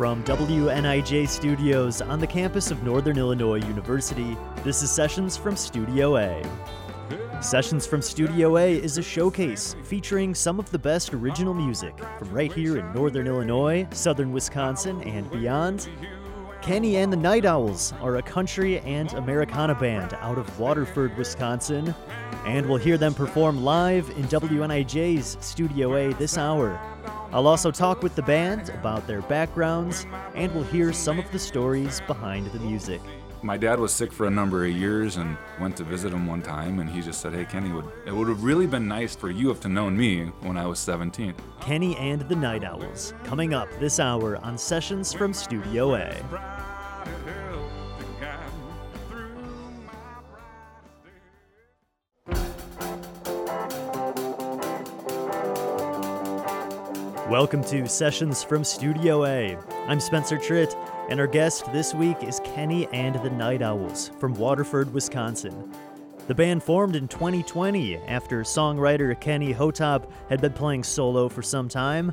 From WNIJ Studios on the campus of Northern Illinois University, this is Sessions from Studio A. Sessions from Studio A is a showcase featuring some of the best original music from right here in Northern Illinois, Southern Wisconsin, and beyond. Kenny and the Night Owls are a country and Americana band out of Waterford, Wisconsin, and we'll hear them perform live in WNIJ's Studio A this hour. I'll also talk with the band about their backgrounds, and we'll hear some of the stories behind the music. My dad was sick for a number of years and went to visit him one time, and he just said, Hey, Kenny, it would have really been nice for you to known me when I was 17. Kenny and the Night Owls, coming up this hour on Sessions from Studio A. Welcome to Sessions from Studio A. I'm Spencer Tritt, and our guest this week is Kenny and the Night Owls from Waterford, Wisconsin. The band formed in 2020 after songwriter Kenny Hotopp had been playing solo for some time.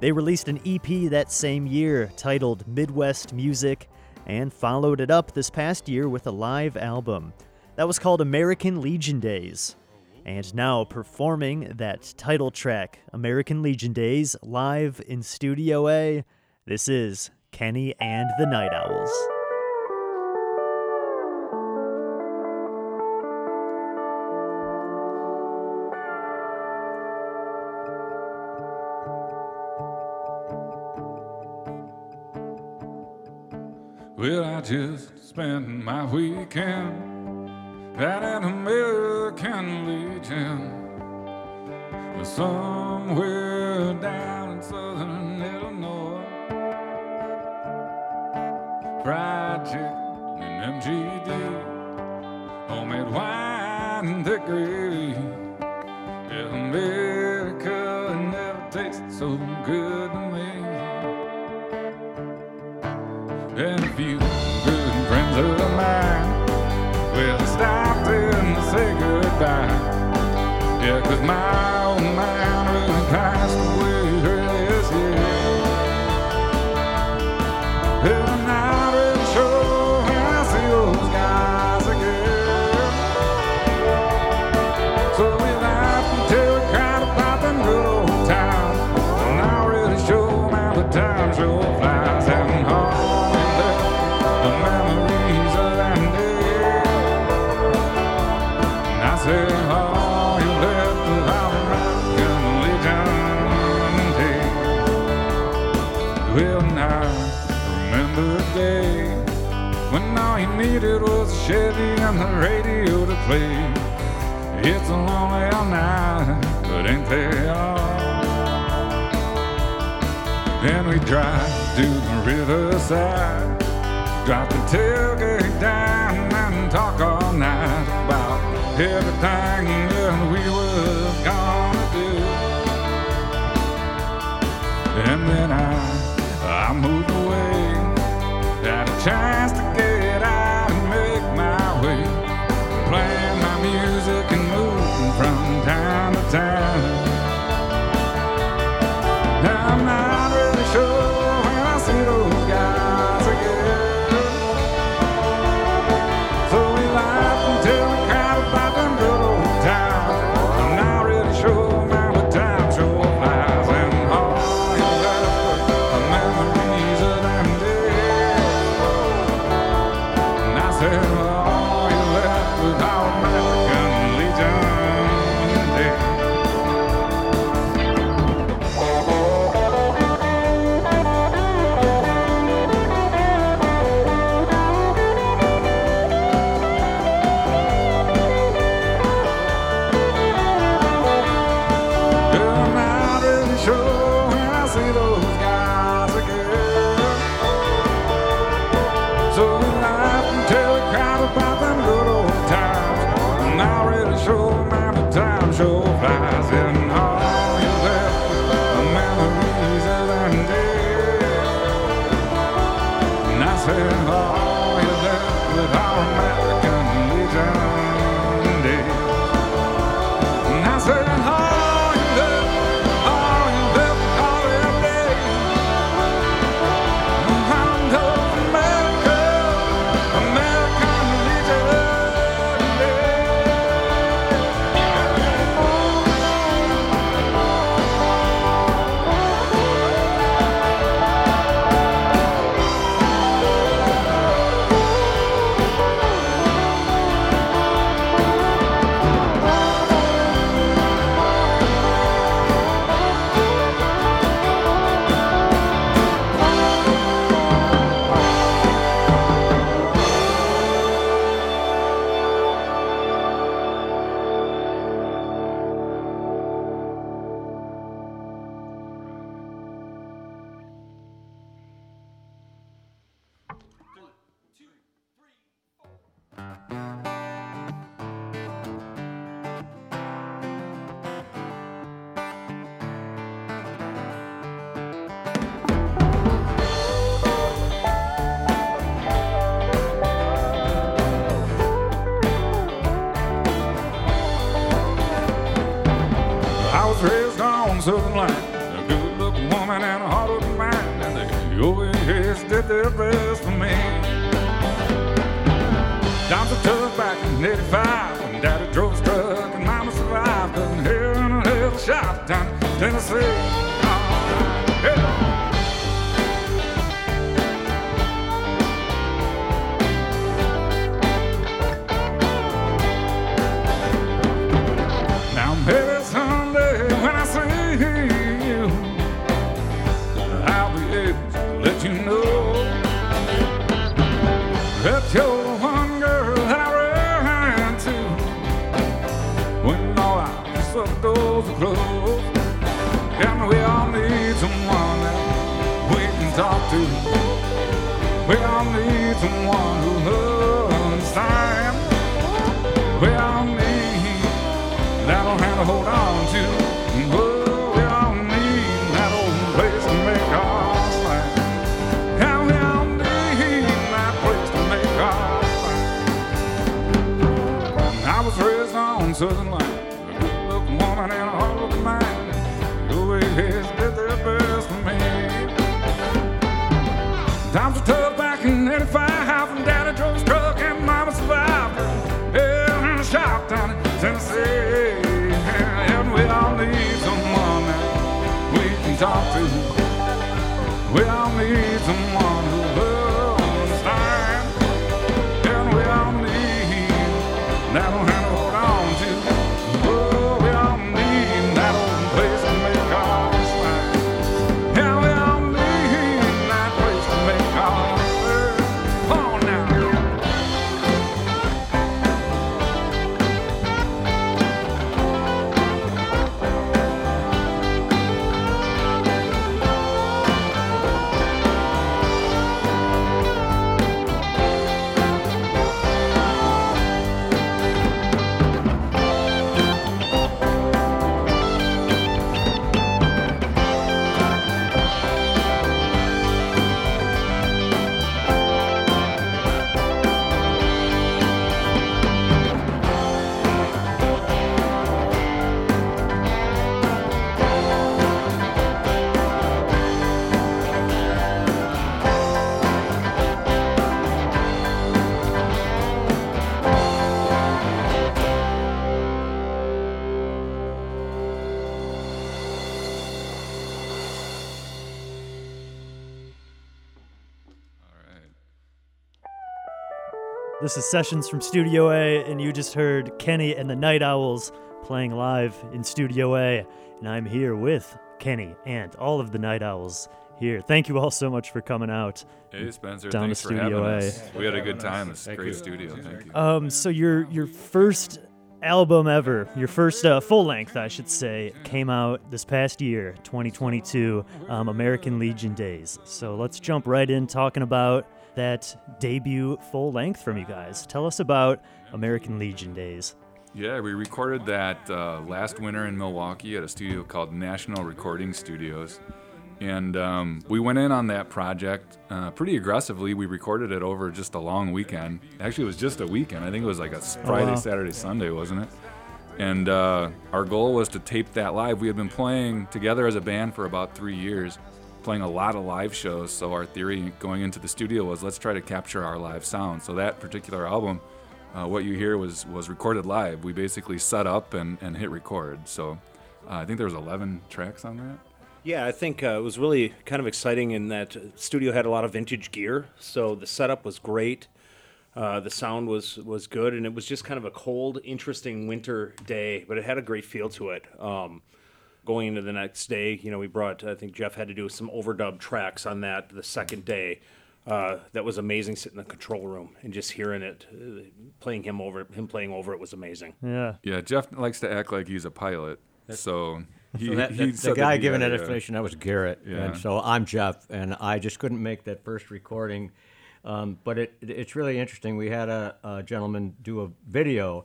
They released an EP that same year titled Midwest Music and followed it up this past year with a live album. That was called American Legion Days. And now performing that title track, American Legion Days, live in Studio A, this is Kenny and the Night Owls. Well, I just spent my weekend at an American Legion somewhere down in southern Illinois. Fried chicken and MGD, homemade wine and thick gravy. Yeah, America never tasted so good stopped in to say goodbye. Yeah, cause my oh, old man Chevy and the radio to play. It's a lonely all night, but ain't they all? Then we drive to the riverside, drop the tailgate down and talk all night about everything that we were gonna do. And then I, I moved away, had a chance to get music and moving from town to town. Tennessee. We can Sessions from Studio A, and you just heard Kenny and the Night Owls playing live in Studio A. And I'm here with Kenny and all of the Night Owls here. Thank you all so much for coming out. Hey Spencer, Down thanks to for having Studio A. us. We had a good time. It's a great studio. Thank you. Um, so your your first album ever, your first uh, full length, I should say, came out this past year, 2022, um, American Legion Days. So let's jump right in talking about that debut full length from you guys. Tell us about American Legion Days. Yeah, we recorded that uh, last winter in Milwaukee at a studio called National Recording Studios. And um, we went in on that project uh, pretty aggressively. We recorded it over just a long weekend. Actually, it was just a weekend. I think it was like a Friday, wow. Saturday, Sunday, wasn't it? And uh, our goal was to tape that live. We had been playing together as a band for about three years, playing a lot of live shows. So our theory going into the studio was let's try to capture our live sound. So that particular album, uh, what you hear was was recorded live. We basically set up and, and hit record. So uh, I think there was 11 tracks on that. Yeah, I think uh, it was really kind of exciting in that studio had a lot of vintage gear, so the setup was great. Uh, the sound was was good, and it was just kind of a cold, interesting winter day, but it had a great feel to it. Um, going into the next day, you know, we brought. I think Jeff had to do some overdub tracks on that the second day. Uh, that was amazing sitting in the control room and just hearing it, uh, playing him over, him playing over it was amazing. Yeah. Yeah, Jeff likes to act like he's a pilot. So he, So that, he that- said the guy giving that a- explanation, that was Garrett. Yeah. And so I'm Jeff, and I just couldn't make that first recording. Um, but it, it- it's really interesting. We had a, a gentleman do a video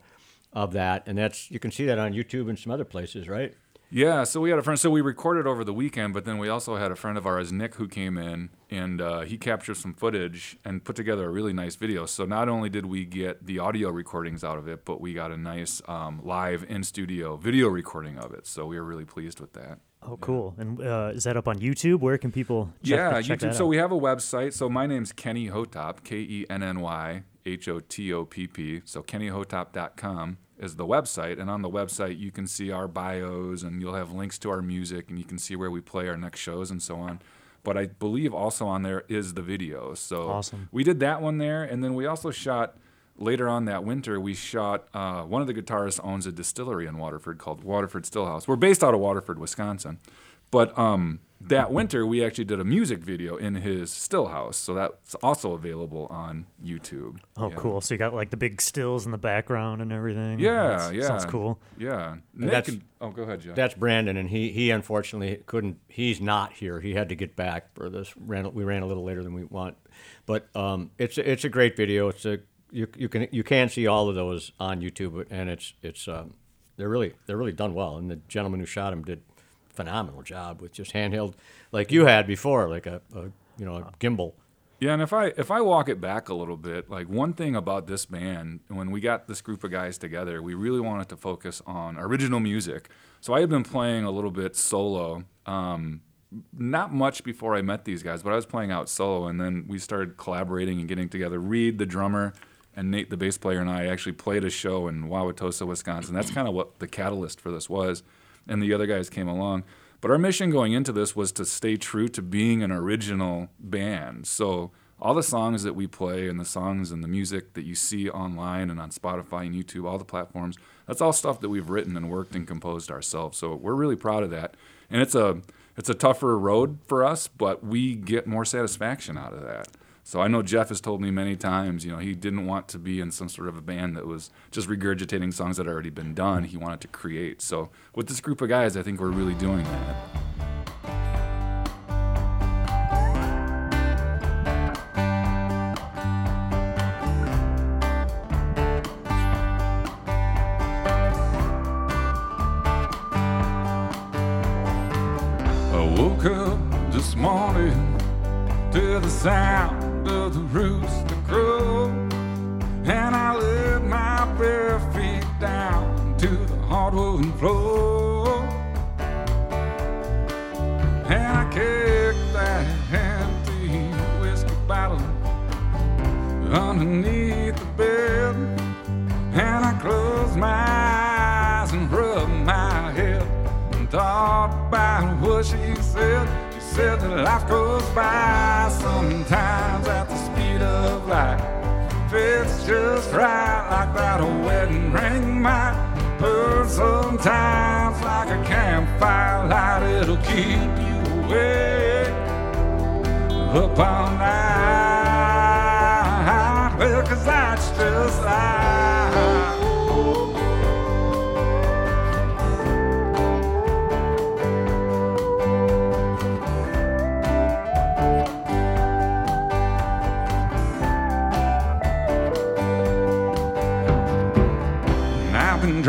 of that, and that's you can see that on YouTube and some other places, right? Yeah, so we had a friend. So we recorded over the weekend, but then we also had a friend of ours, Nick, who came in and uh, he captured some footage and put together a really nice video. So not only did we get the audio recordings out of it, but we got a nice um, live in studio video recording of it. So we were really pleased with that. Oh, cool. And uh, is that up on YouTube? Where can people check, yeah, check YouTube. So we have a website. So my name's Kenny Hotopp, K E N N Y H O T O P P. So kennyhotopp.com is the website. And on the website, you can see our bios and you'll have links to our music and you can see where we play our next shows and so on. But I believe also on there is the video. So Awesome. we did that one there. And then we also shot. Later on that winter, we shot. Uh, one of the guitarists owns a distillery in Waterford called Waterford Stillhouse. We're based out of Waterford, Wisconsin, but um, that winter, we actually did a music video in his still house. So that's also available on YouTube. Oh, Yeah. cool. So you got like the big stills in the background and everything. Yeah, That's- yeah. Sounds cool. Yeah. Nick that's- and- oh, go ahead, Jeff. That's Brandon, and he he unfortunately couldn't. He's not here. He had to get back for this. Ran we ran a little later than we want, but um, it's a, it's a great video. It's a you you can you can see all of those on YouTube, and it's it's um, they're really they're really done well. And the gentleman who shot him did a phenomenal job with just handheld like you had before, like a, a you know a gimbal. Yeah, and if I if I walk it back a little bit, like one thing about this band, when we got this group of guys together, we really wanted to focus on original music. So I had been playing a little bit solo, um, not much before I met these guys, but I was playing out solo, and then we started collaborating and getting together. Reed, the drummer, and Nate, the bass player, and I actually played a show in Wauwatosa, Wisconsin. That's kind of what the catalyst for this was, and the other guys came along. But our mission going into this was to stay true to being an original band. So all the songs that we play and the songs and the music that you see online and on Spotify and YouTube, all the platforms, that's all stuff that we've written and worked and composed ourselves. So we're really proud of that. And it's a it's a tougher road for us, but we get more satisfaction out of that. So I know Jeff has told me many times, you know, he didn't want to be in some sort of a band that was just regurgitating songs that had already been done. He wanted to create. So with this group of guys, I think we're really doing that.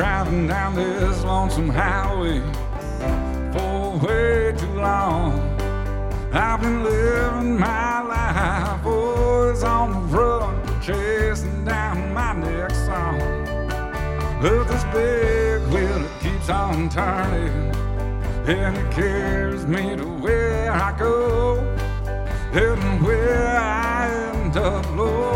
Driving down this lonesome highway for way too long. I've been living my life always on the run, chasing down my next song. But this big wheel it keeps on turning, and it carries me to where I go. And where I end up, Lord,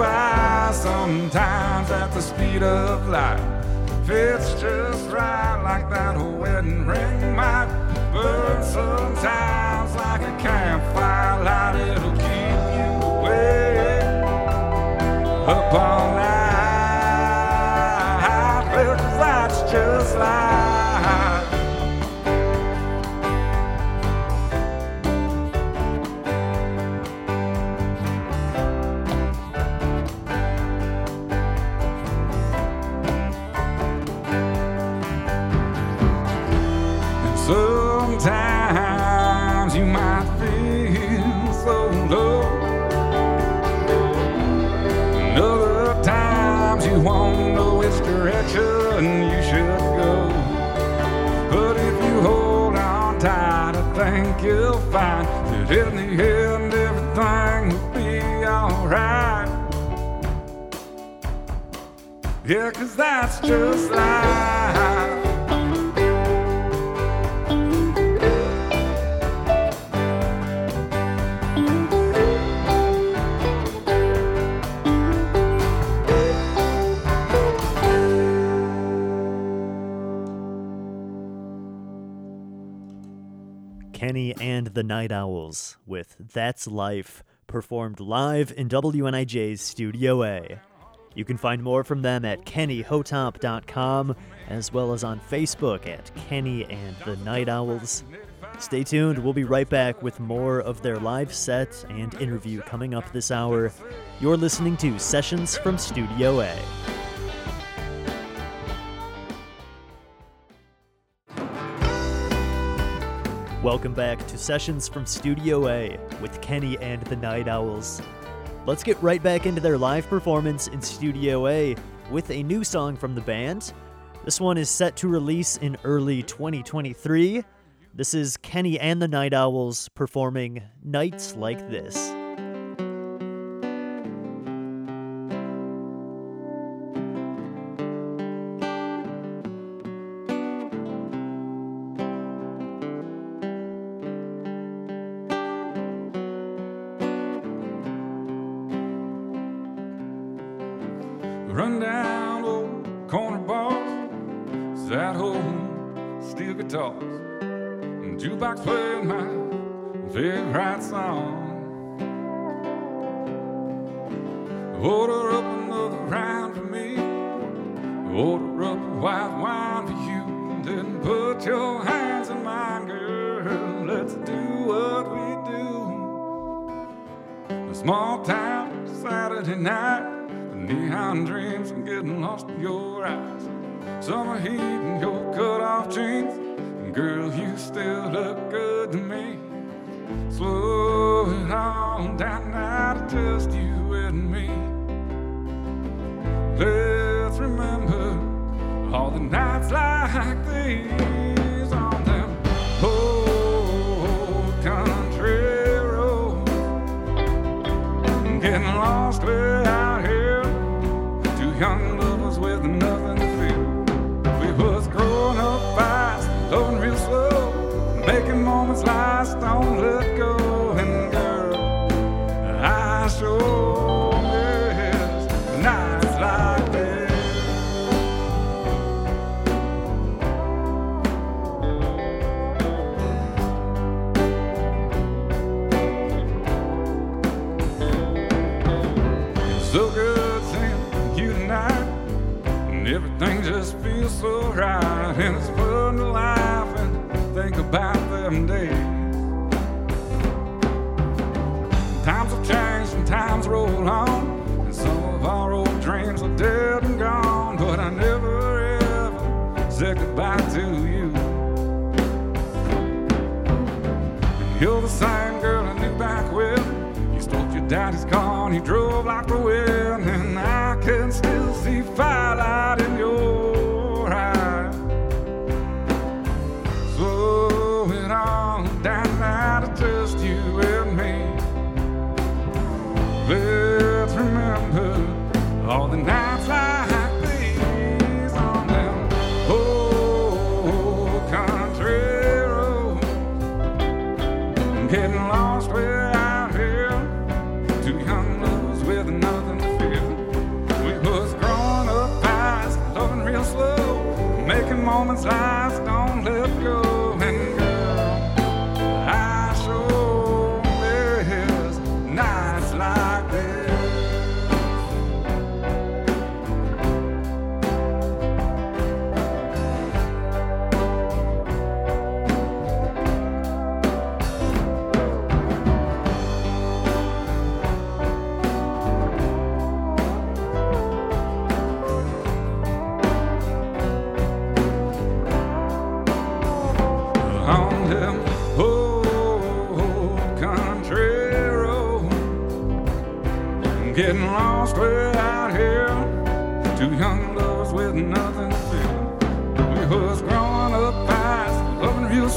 by sometimes at the speed of light. Fits just right like that wedding ring might burn sometimes like a campfire light. It'll keep you awake up all night. 'cause that's just life. Yeah, 'cause that's just life. Kenny and the Night Owls with That's Life, performed live in WNIJ's Studio A. You can find more from them at kennyhotopp.com as well as on Facebook at Kenny and the Night Owls. Stay tuned, we'll be right back with more of their live set and interview coming up this hour. You're listening to Sessions from Studio A. Welcome back to Sessions from Studio A with Kenny and the Night Owls. Let's get right back into their live performance in Studio A with a new song from the band. This one is set to release in early 2023. This is Kenny and the Night Owls performing Nights Like This. Jukebox playing my favorite song. Order up another round for me, order up white wine for you, then put your hands in mine, girl. Let's do what we do. A small town Saturday night. Neon dreams and getting lost in your eyes. Summer heat and your cut off jeans. Girl, you still look good to me. Slow it on down now to just you and me. Let's remember all the nights like these on them old country roads. Getting lost way out here. Two young so right. And it's fun to laugh and think about them days. Times have changed and times roll on. And some of our old dreams are dead and gone. But I never ever said goodbye to you. You're the same girl I knew back when you stole your daddy's car and you drove like the wind. Making moments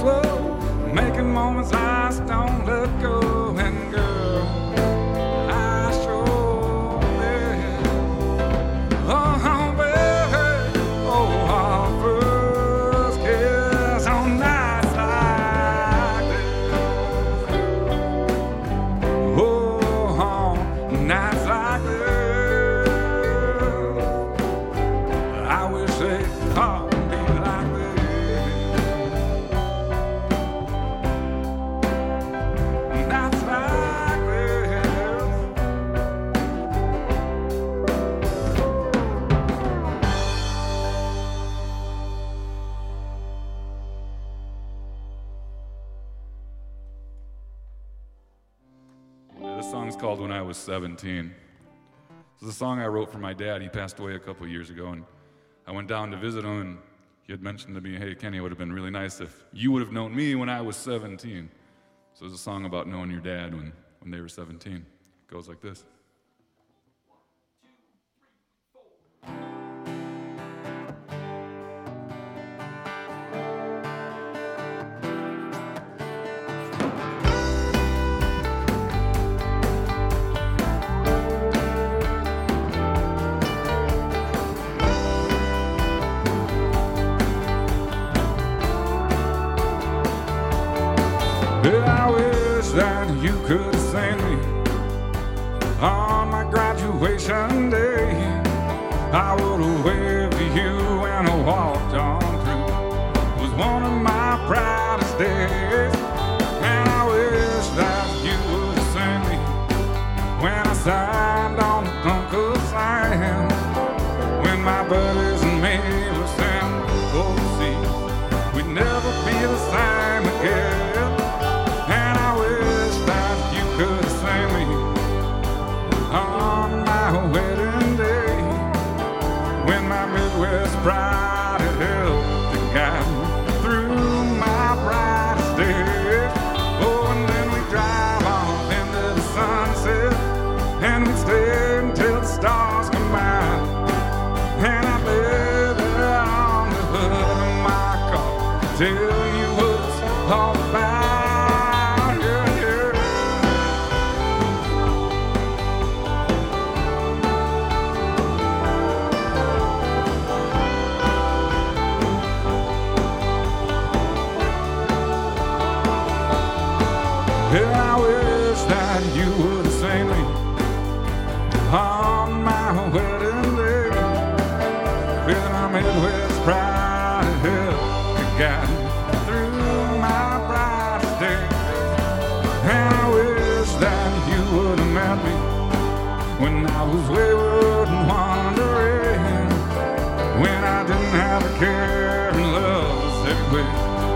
slow, making moments I don't let go and go. was 17. It's a song I wrote for my dad. He passed away a couple years ago, and I went down to visit him, and he had mentioned to me, Hey, Kenny, it would have been really nice if you would have known me when I was 17. So it's a song about knowing your dad when, when they were 17. It goes like this. you could've seen me on my graduation day. I would have waved to you and I walked on through. It was one of my proudest days.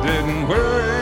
didn't worry.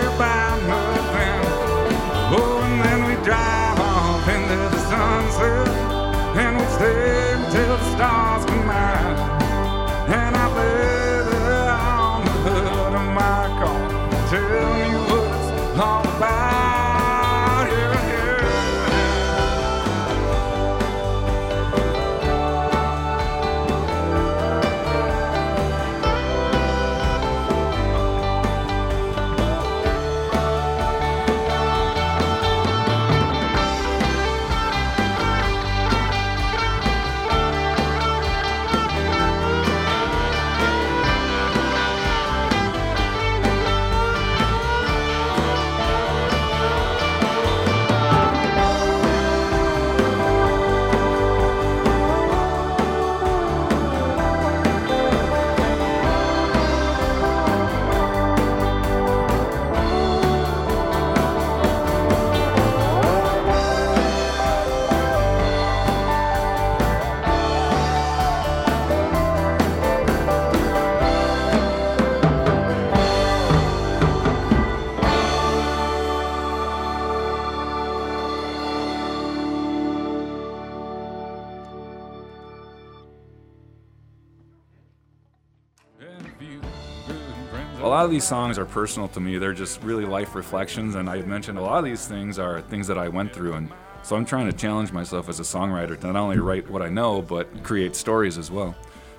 lot of these songs are personal to me. They're just really life reflections, and I mentioned a lot of these things are things that I went through, and so I'm trying to challenge myself as a songwriter to not only write what I know, but create stories as well.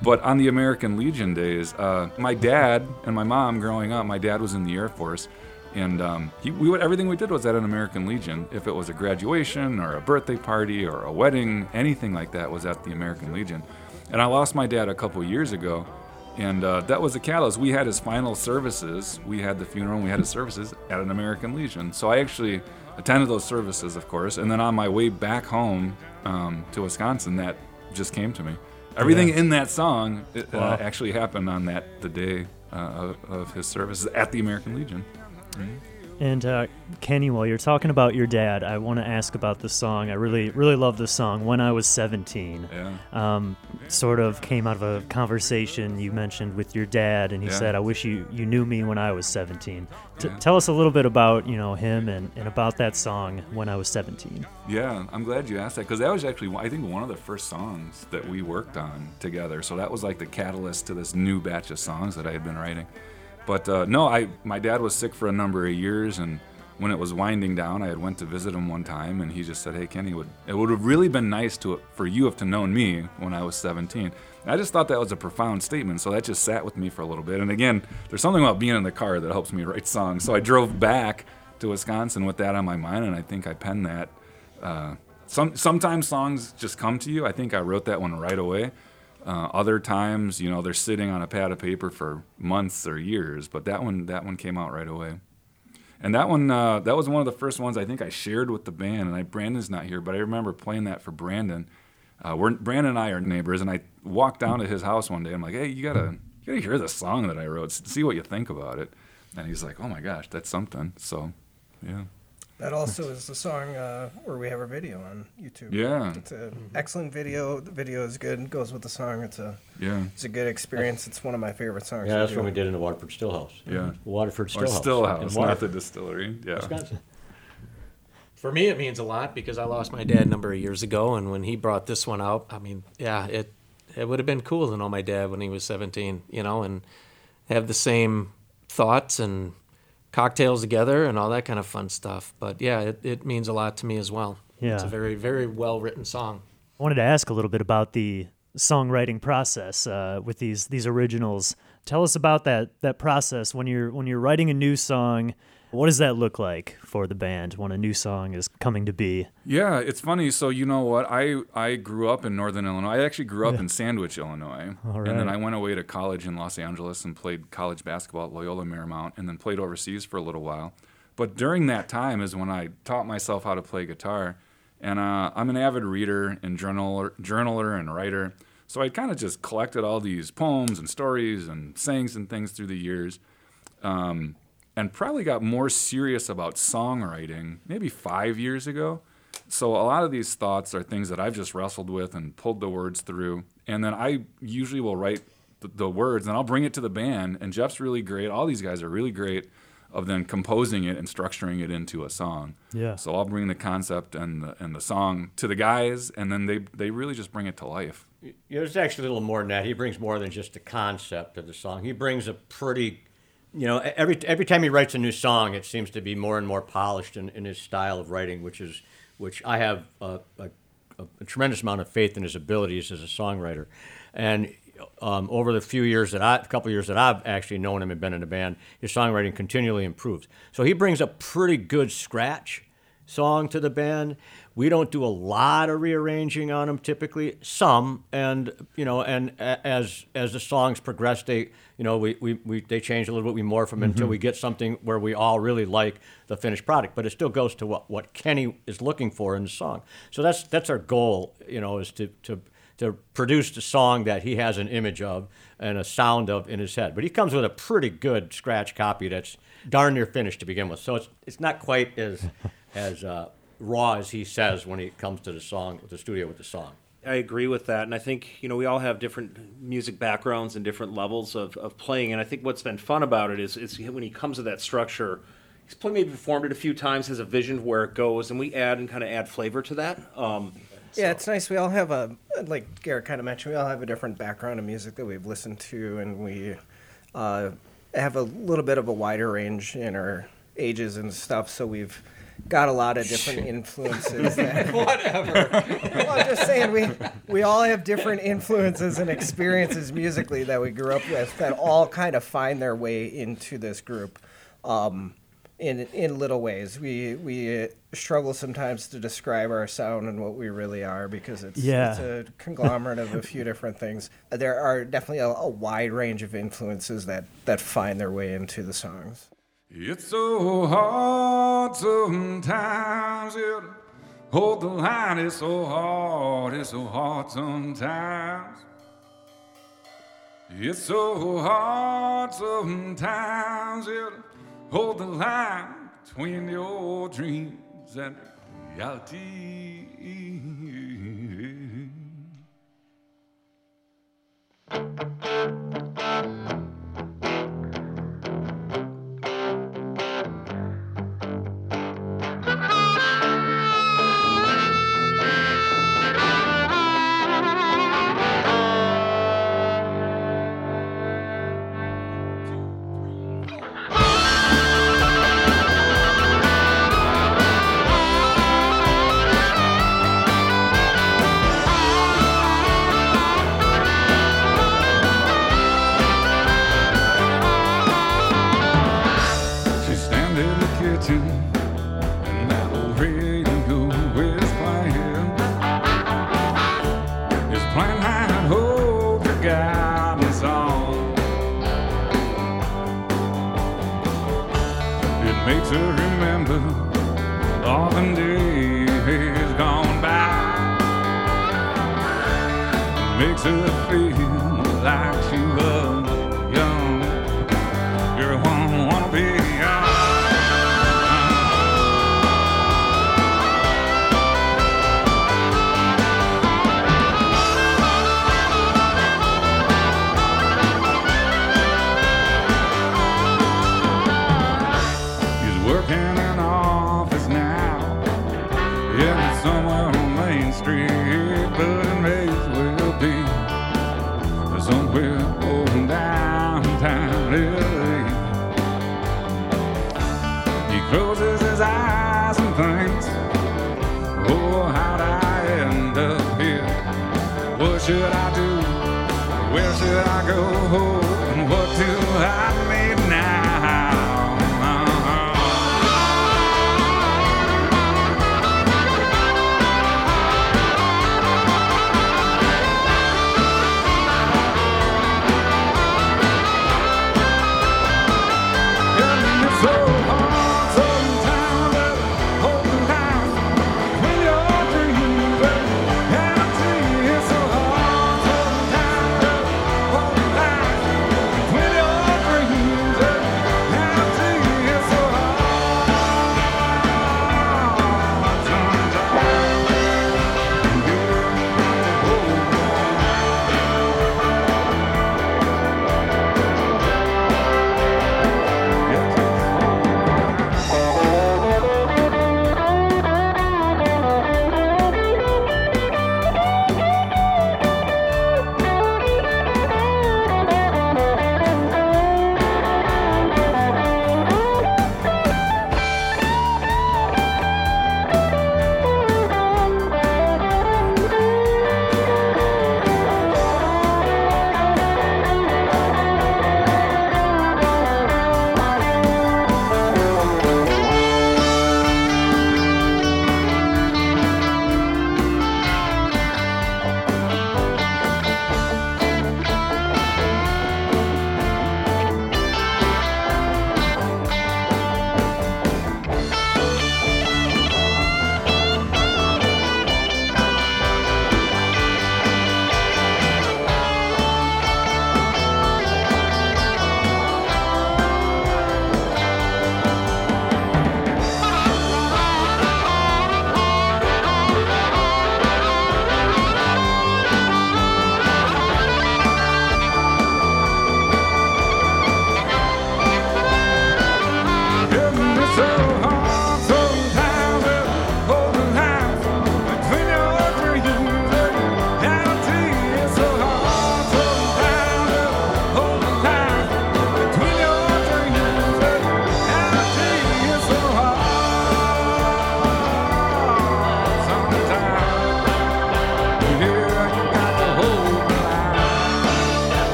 But on the American Legion days, uh, my dad and my mom growing up, my dad was in the Air Force, and um, he, we, everything we did was at an American Legion. If it was a graduation or a birthday party or a wedding, anything like that was at the American Legion. And I lost my dad a couple years ago, and uh, that was the catalyst. We had his final services. We had the funeral. and We had his services at an American Legion. So I actually attended those services, of course. And then on my way back home um, to Wisconsin, that just came to me. Everything Yeah. in that song it, Wow. uh, actually happened on that the day uh, of, of his services at the American Legion. And uh, Kenny, while you're talking about your dad, I want to ask about the song. I really, really love the song. When I was 17, Yeah. um, sort of came out of a conversation you mentioned with your dad, and he Yeah. said, "I wish you you knew me when I was 17." T- Yeah. Tell us a little bit about you know him and, and about that song. When I was 17. Yeah, I'm glad you asked that because that was actually, I think, one of the first songs that we worked on together. So that was like the catalyst to this new batch of songs that I had been writing. But uh, no, I my dad was sick for a number of years, and when it was winding down, I had went to visit him one time, and he just said, "Hey, Kenny, would it would have really been nice to for you have to known me when I was 17." I just thought that was a profound statement, so that just sat with me for a little bit. And again, there's something about being in the car that helps me write songs. So I drove back to Wisconsin with that on my mind, and I think I penned that. Uh, some sometimes songs just come to you. I think I wrote that one right away. Uh, other times, you know, they're sitting on a pad of paper for months or years, but that one that one came out right away. And that one uh, that was one of the first ones I think I shared with the band. And I Brandon's not here, but I remember playing that for Brandon. Uh, we're, Brandon and I are neighbors, and I walked down to his house one day. I'm like, "Hey, you gotta you gotta hear the song that I wrote. See what you think about it." And he's like, "Oh my gosh, that's something." So, yeah. That also is the song uh, where we have our video on YouTube. Yeah. It's an excellent video. The video is good. It goes with the song. It's a Yeah. it's a good experience. It's one of my favorite songs. Yeah, that's do. when we did in the Waterford Stillhouse. Yeah. Waterford Or Stillhouse. Stillhouse, not Waterford, the distillery. Yeah. Wisconsin. For me, it means a lot because I lost my dad a number of years ago, and when he brought this one out, I mean, yeah, it it would have been cool to know my dad when he was 17, you know, and have the same thoughts and cocktails together and all that kind of fun stuff. But yeah, it, it means a lot to me as well. Yeah. It's a very, very well written song. I wanted to ask a little bit about the songwriting process uh, with these these originals. Tell us about that that process when you're when you're writing a new song. What does that look like for the band when a new song is coming to be? Yeah, it's funny. So you know what? I I grew up in Northern Illinois. I actually grew up in Sandwich, Illinois, and then. I went away to college in Los Angeles and played college basketball at Loyola Marymount, and then played overseas for a little while. But during that time is when I taught myself how to play guitar, and uh, I'm an avid reader and journaler, journaler and writer. So I kind of just collected all these poems and stories and sayings and things through the years um, and probably got more serious about songwriting maybe five years ago. So a lot of these thoughts are things that I've just wrestled with and pulled the words through, and then I usually will write the, the words and I'll bring it to the band. And Jeff's really great. All these guys are really great of then composing it and structuring it into a song. Yeah. So I'll bring the concept and the, and the song to the guys, and then they they really just bring it to life. Yeah, there's actually a little more than that. He brings more than just the concept of the song. He brings a pretty, you know, every every time he writes a new song, it seems to be more and more polished in, in his style of writing, which is which I have a, a, a tremendous amount of faith in his abilities as a songwriter. And um, over the few years that I, a couple years that I've actually known him and been in the band, his songwriting continually improves. So he brings a pretty good scratch song to the band. We don't do a lot of rearranging on them typically, some, and you know, and as as the songs progress, they you know we, we, we they change a little bit. We morph them until we get something where we all really like the finished product. But it still goes to what, what Kenny is looking for in the song. So that's that's our goal, you know, is to to to produce the song that he has an image of and a sound of in his head. But he comes with a pretty good scratch copy that's darn near finished to begin with. So it's it's not quite as as uh, raw as he says when he comes to the song with the studio with the song. I agree with that, and I think you know we all have different music backgrounds and different levels of, of playing. And I think what's been fun about it is, is when he comes to that structure, he's played maybe performed it a few times, has a vision of where it goes, and we add and kind of add flavor to that. Um, Yeah, it's nice. We all have a like Garrett kind of mentioned. We all have a different background of music that we've listened to, and we uh, have a little bit of a wider range in our ages and stuff. So we've got a lot of different influences. That, Whatever. well, I'm just saying we we all have different influences and experiences musically that we grew up with that all kind of find their way into this group. Um, in in little ways, we we uh, struggle sometimes to describe our sound and what we really are because it's Yeah. it's a conglomerate of a few different things. There are definitely a, a wide range of influences that that find their way into the songs. It's so hard sometimes, yeah. to Hold the line, it's so hard, it's so hard sometimes. It's so hard sometimes, yeah. to Hold the line between your dreams and reality. Makes her remember all the days gone by. Makes her feel should I do? Where should I go? And what do I need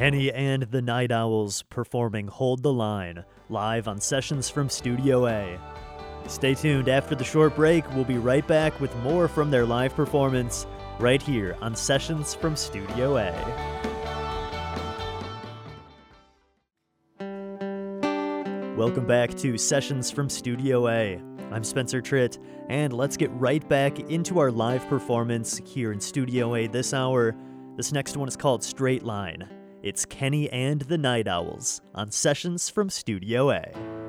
Kenny and the Night Owls performing Hold the Line live on Sessions from Studio A. Stay tuned after the short break. We'll be right back with more from their live performance right here on Sessions from Studio A. Welcome back to Sessions from Studio A. I'm Spencer Tritt, and let's get right back into our live performance here in Studio A this hour. This next one is called Straight Line. It's Kenny and the Night Owls on Sessions from Studio A.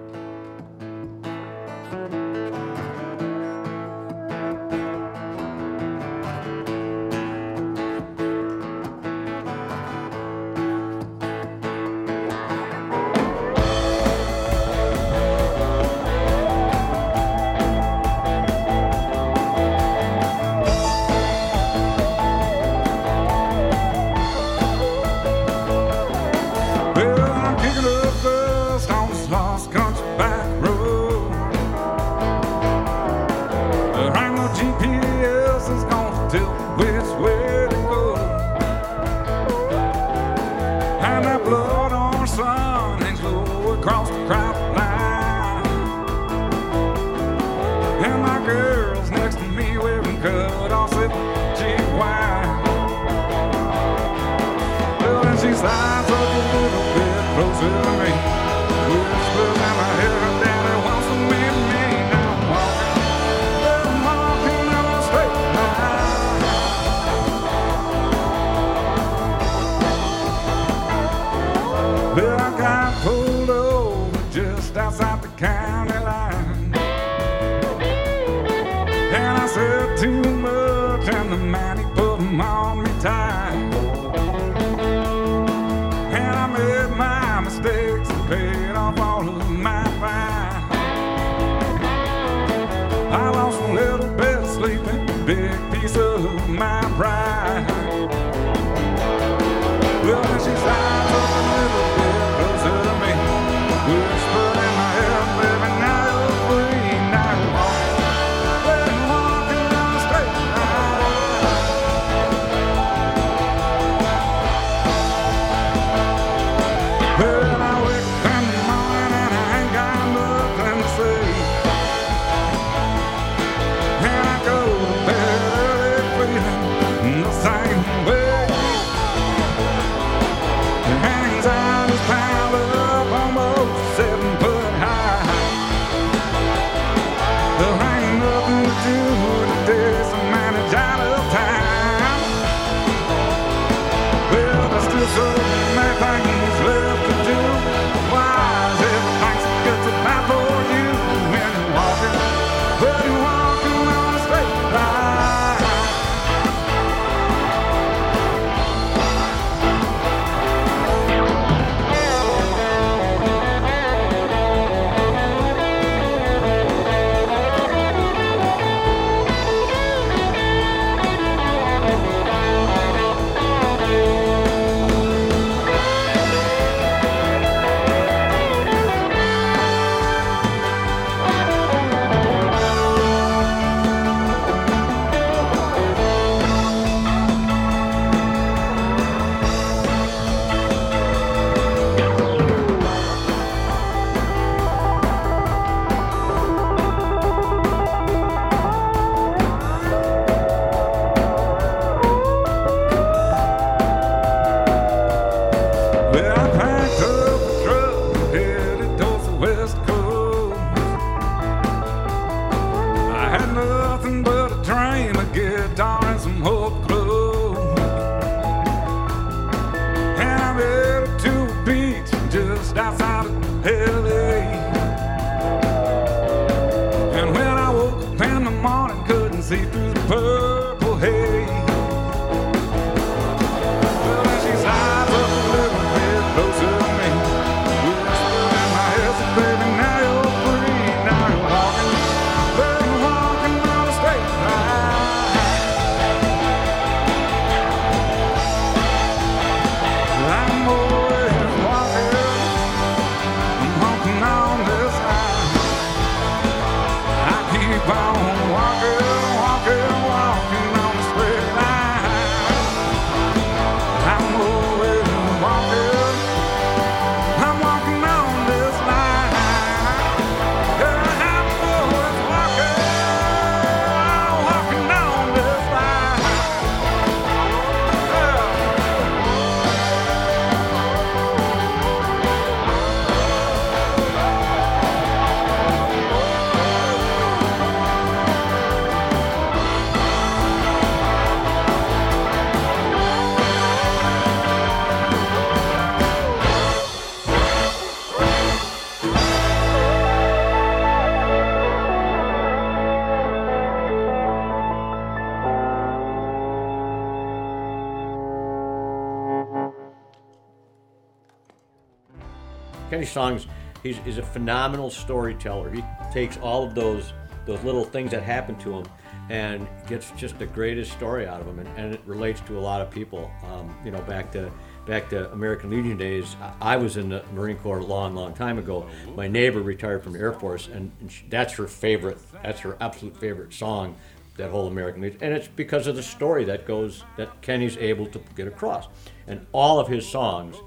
Kenny Songs, he's, he's a phenomenal storyteller. He takes all of those those little things that happen to him and gets just the greatest story out of them, and, and it relates to a lot of people. Um, you know, back to back to American Legion days, I was in the Marine Corps a long, long time ago. My neighbor retired from the Air Force, and, and she, that's her favorite. That's her absolute favorite song. That whole American Legion, and it's because of the story that goes that Kenny's able to get across, and all of his songs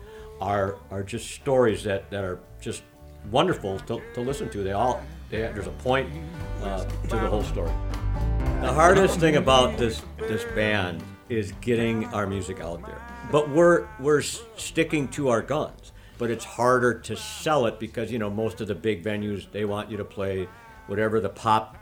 are are just stories that, that are just wonderful to, to listen to. They all they, there's a point uh, to the whole story. The hardest thing about this this band is getting our music out there. But we're we're sticking to our guns. But it's harder to sell it because you know most of the big venues they want you to play whatever the pop,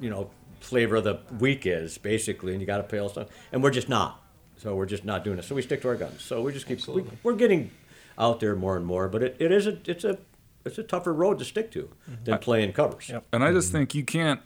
you know, flavor of the week is basically, and you got to play all stuff. And we're just not. So we're just not doing it. So we stick to our guns. So we just keep. We, we're getting out there more and more, but it, it is a it's a it's a tougher road to stick to mm-hmm. than playing covers. And I just mm-hmm. think you can't.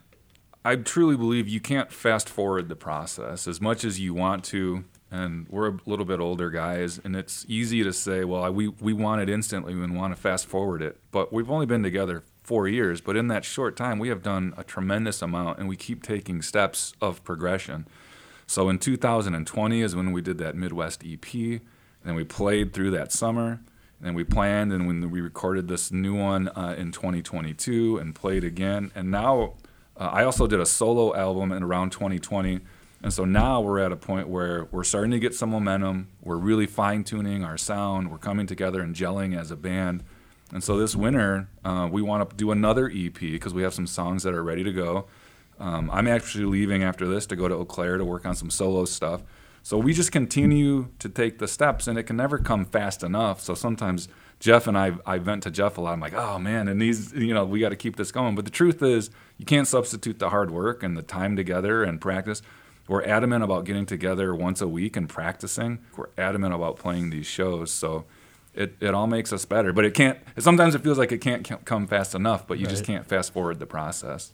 I truly believe you can't fast forward the process as much as you want to. And we're a little bit older guys, and it's easy to say, "Well, I- we we want it instantly. and want to fast forward it." But we've only been together four years, but in that short time, we have done a tremendous amount, and we keep taking steps of progression. So in 2020 is when we did that Midwest EP, and we played through that summer, and we planned, and when we recorded this new one uh, in 2022 and played again, and now uh, I also did a solo album in around 2020, and so now we're at a point where we're starting to get some momentum. We're really fine tuning our sound. We're coming together and gelling as a band. And so this winter, uh, we want to do another EP because we have some songs that are ready to go. Um, I'm actually leaving after this to go to Eau Claire to work on some solo stuff. So we just continue to take the steps, and it can never come fast enough. So sometimes Jeff and I, I vent to Jeff a lot. I'm like, oh man, and these, you know, we got to keep this going. But the truth is, you can't substitute the hard work and the time together and practice. We're adamant about getting together once a week and practicing. We're adamant about playing these shows. So it, it all makes us better. But it can't, sometimes it feels like it can't come fast enough, but you just can't fast forward the process.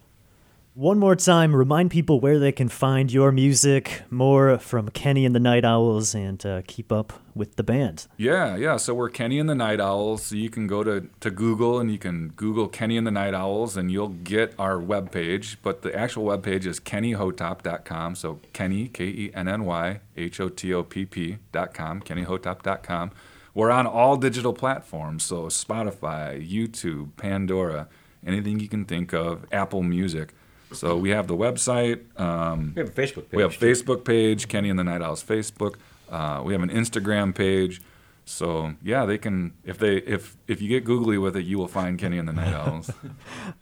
One more time, remind people where they can find your music, more from Kenny and the Night Owls, and uh, keep up with the band. Yeah, yeah. So we're Kenny and the Night Owls. So you can go to, to Google and you can Google Kenny and the Night Owls and you'll get our webpage. But the actual webpage is kennyhotopp.com. So Kenny, K E N N Y H O T O P P.com, kennyhotopp.com. We're on all digital platforms. So Spotify, YouTube, Pandora, anything you can think of, Apple Music. So we have the website. Um, We have a Facebook page. we have a Facebook page, Kenny and the Night Owls Facebook. Uh, we have an Instagram page. So yeah, they can if they if if you get googly with it, you will find Kenny and the Night Owls.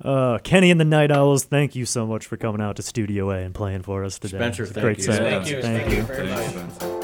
Uh, Kenny and the Night Owls, thank you so much for coming out to Studio A and playing for us today. Spencer, thank great you. set. Thank you. Thank you. very much. Thanks,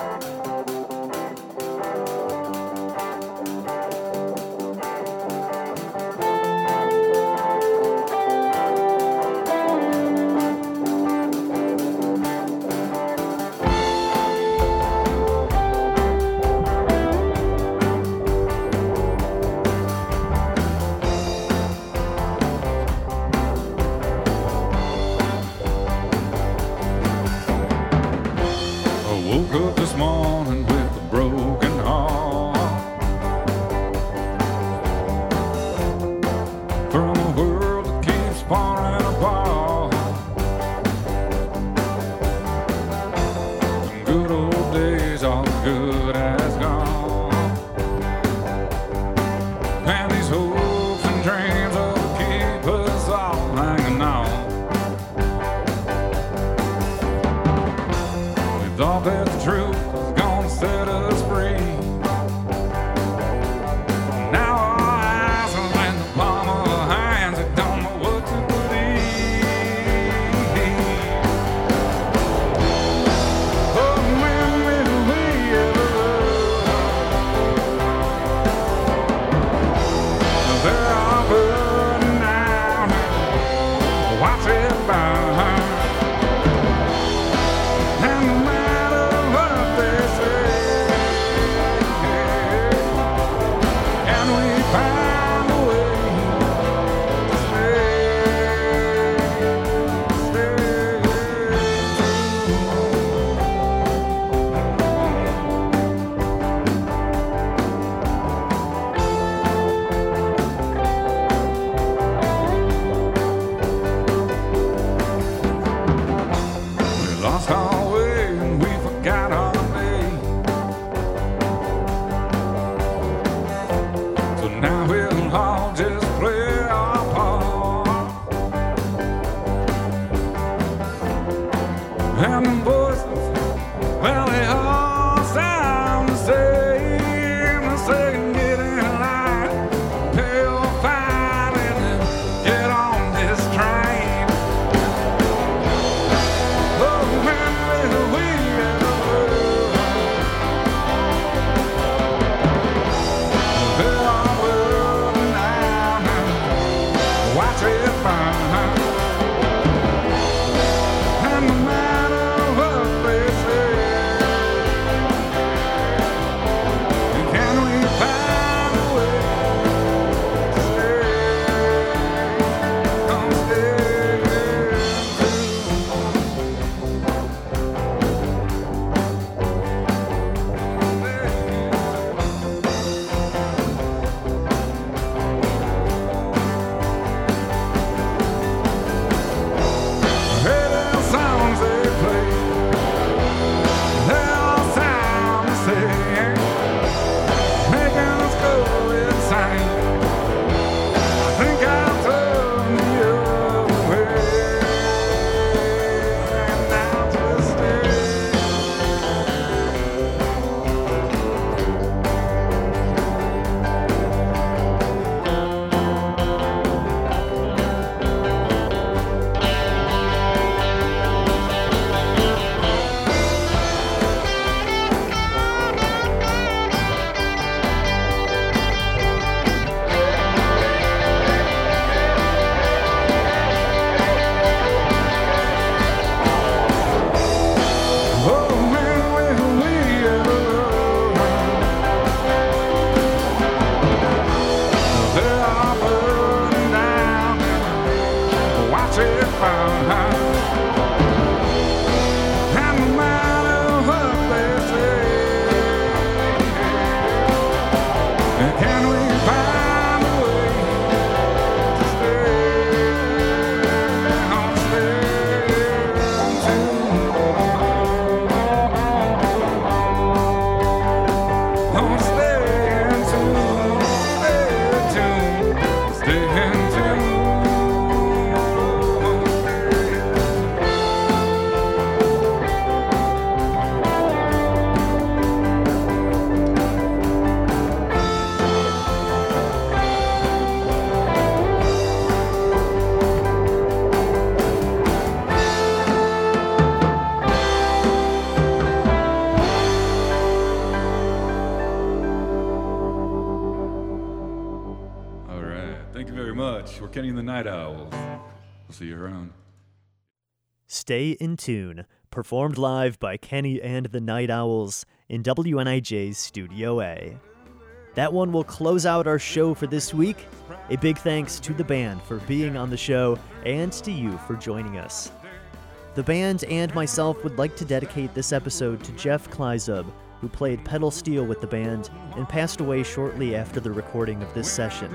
Night Owls. We'll see you around. Stay in Tune, performed live by Kenny and the Night Owls in WNIJ's Studio A. That one will close out our show for this week. A big thanks to the band for being on the show and to you for joining us. The band and myself would like to dedicate this episode to Jeff Kleizub, who played pedal steel with the band and passed away shortly after the recording of this session.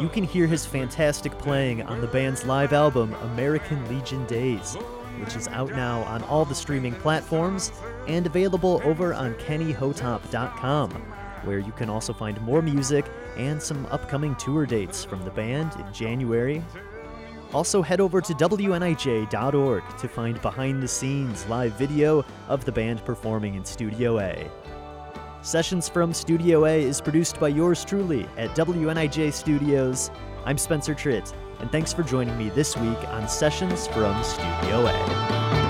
You can hear his fantastic playing on the band's live album American Legion Days, which is out now on all the streaming platforms and available over on kennyhotopp.com, where you can also find more music and some upcoming tour dates from the band in January. Also, head over to WNIJ.org to find behind the scenes live video of the band performing in Studio A. Sessions from Studio A is produced by yours truly at WNIJ Studios. I'm Spencer Tritt, and thanks for joining me this week on Sessions from Studio A.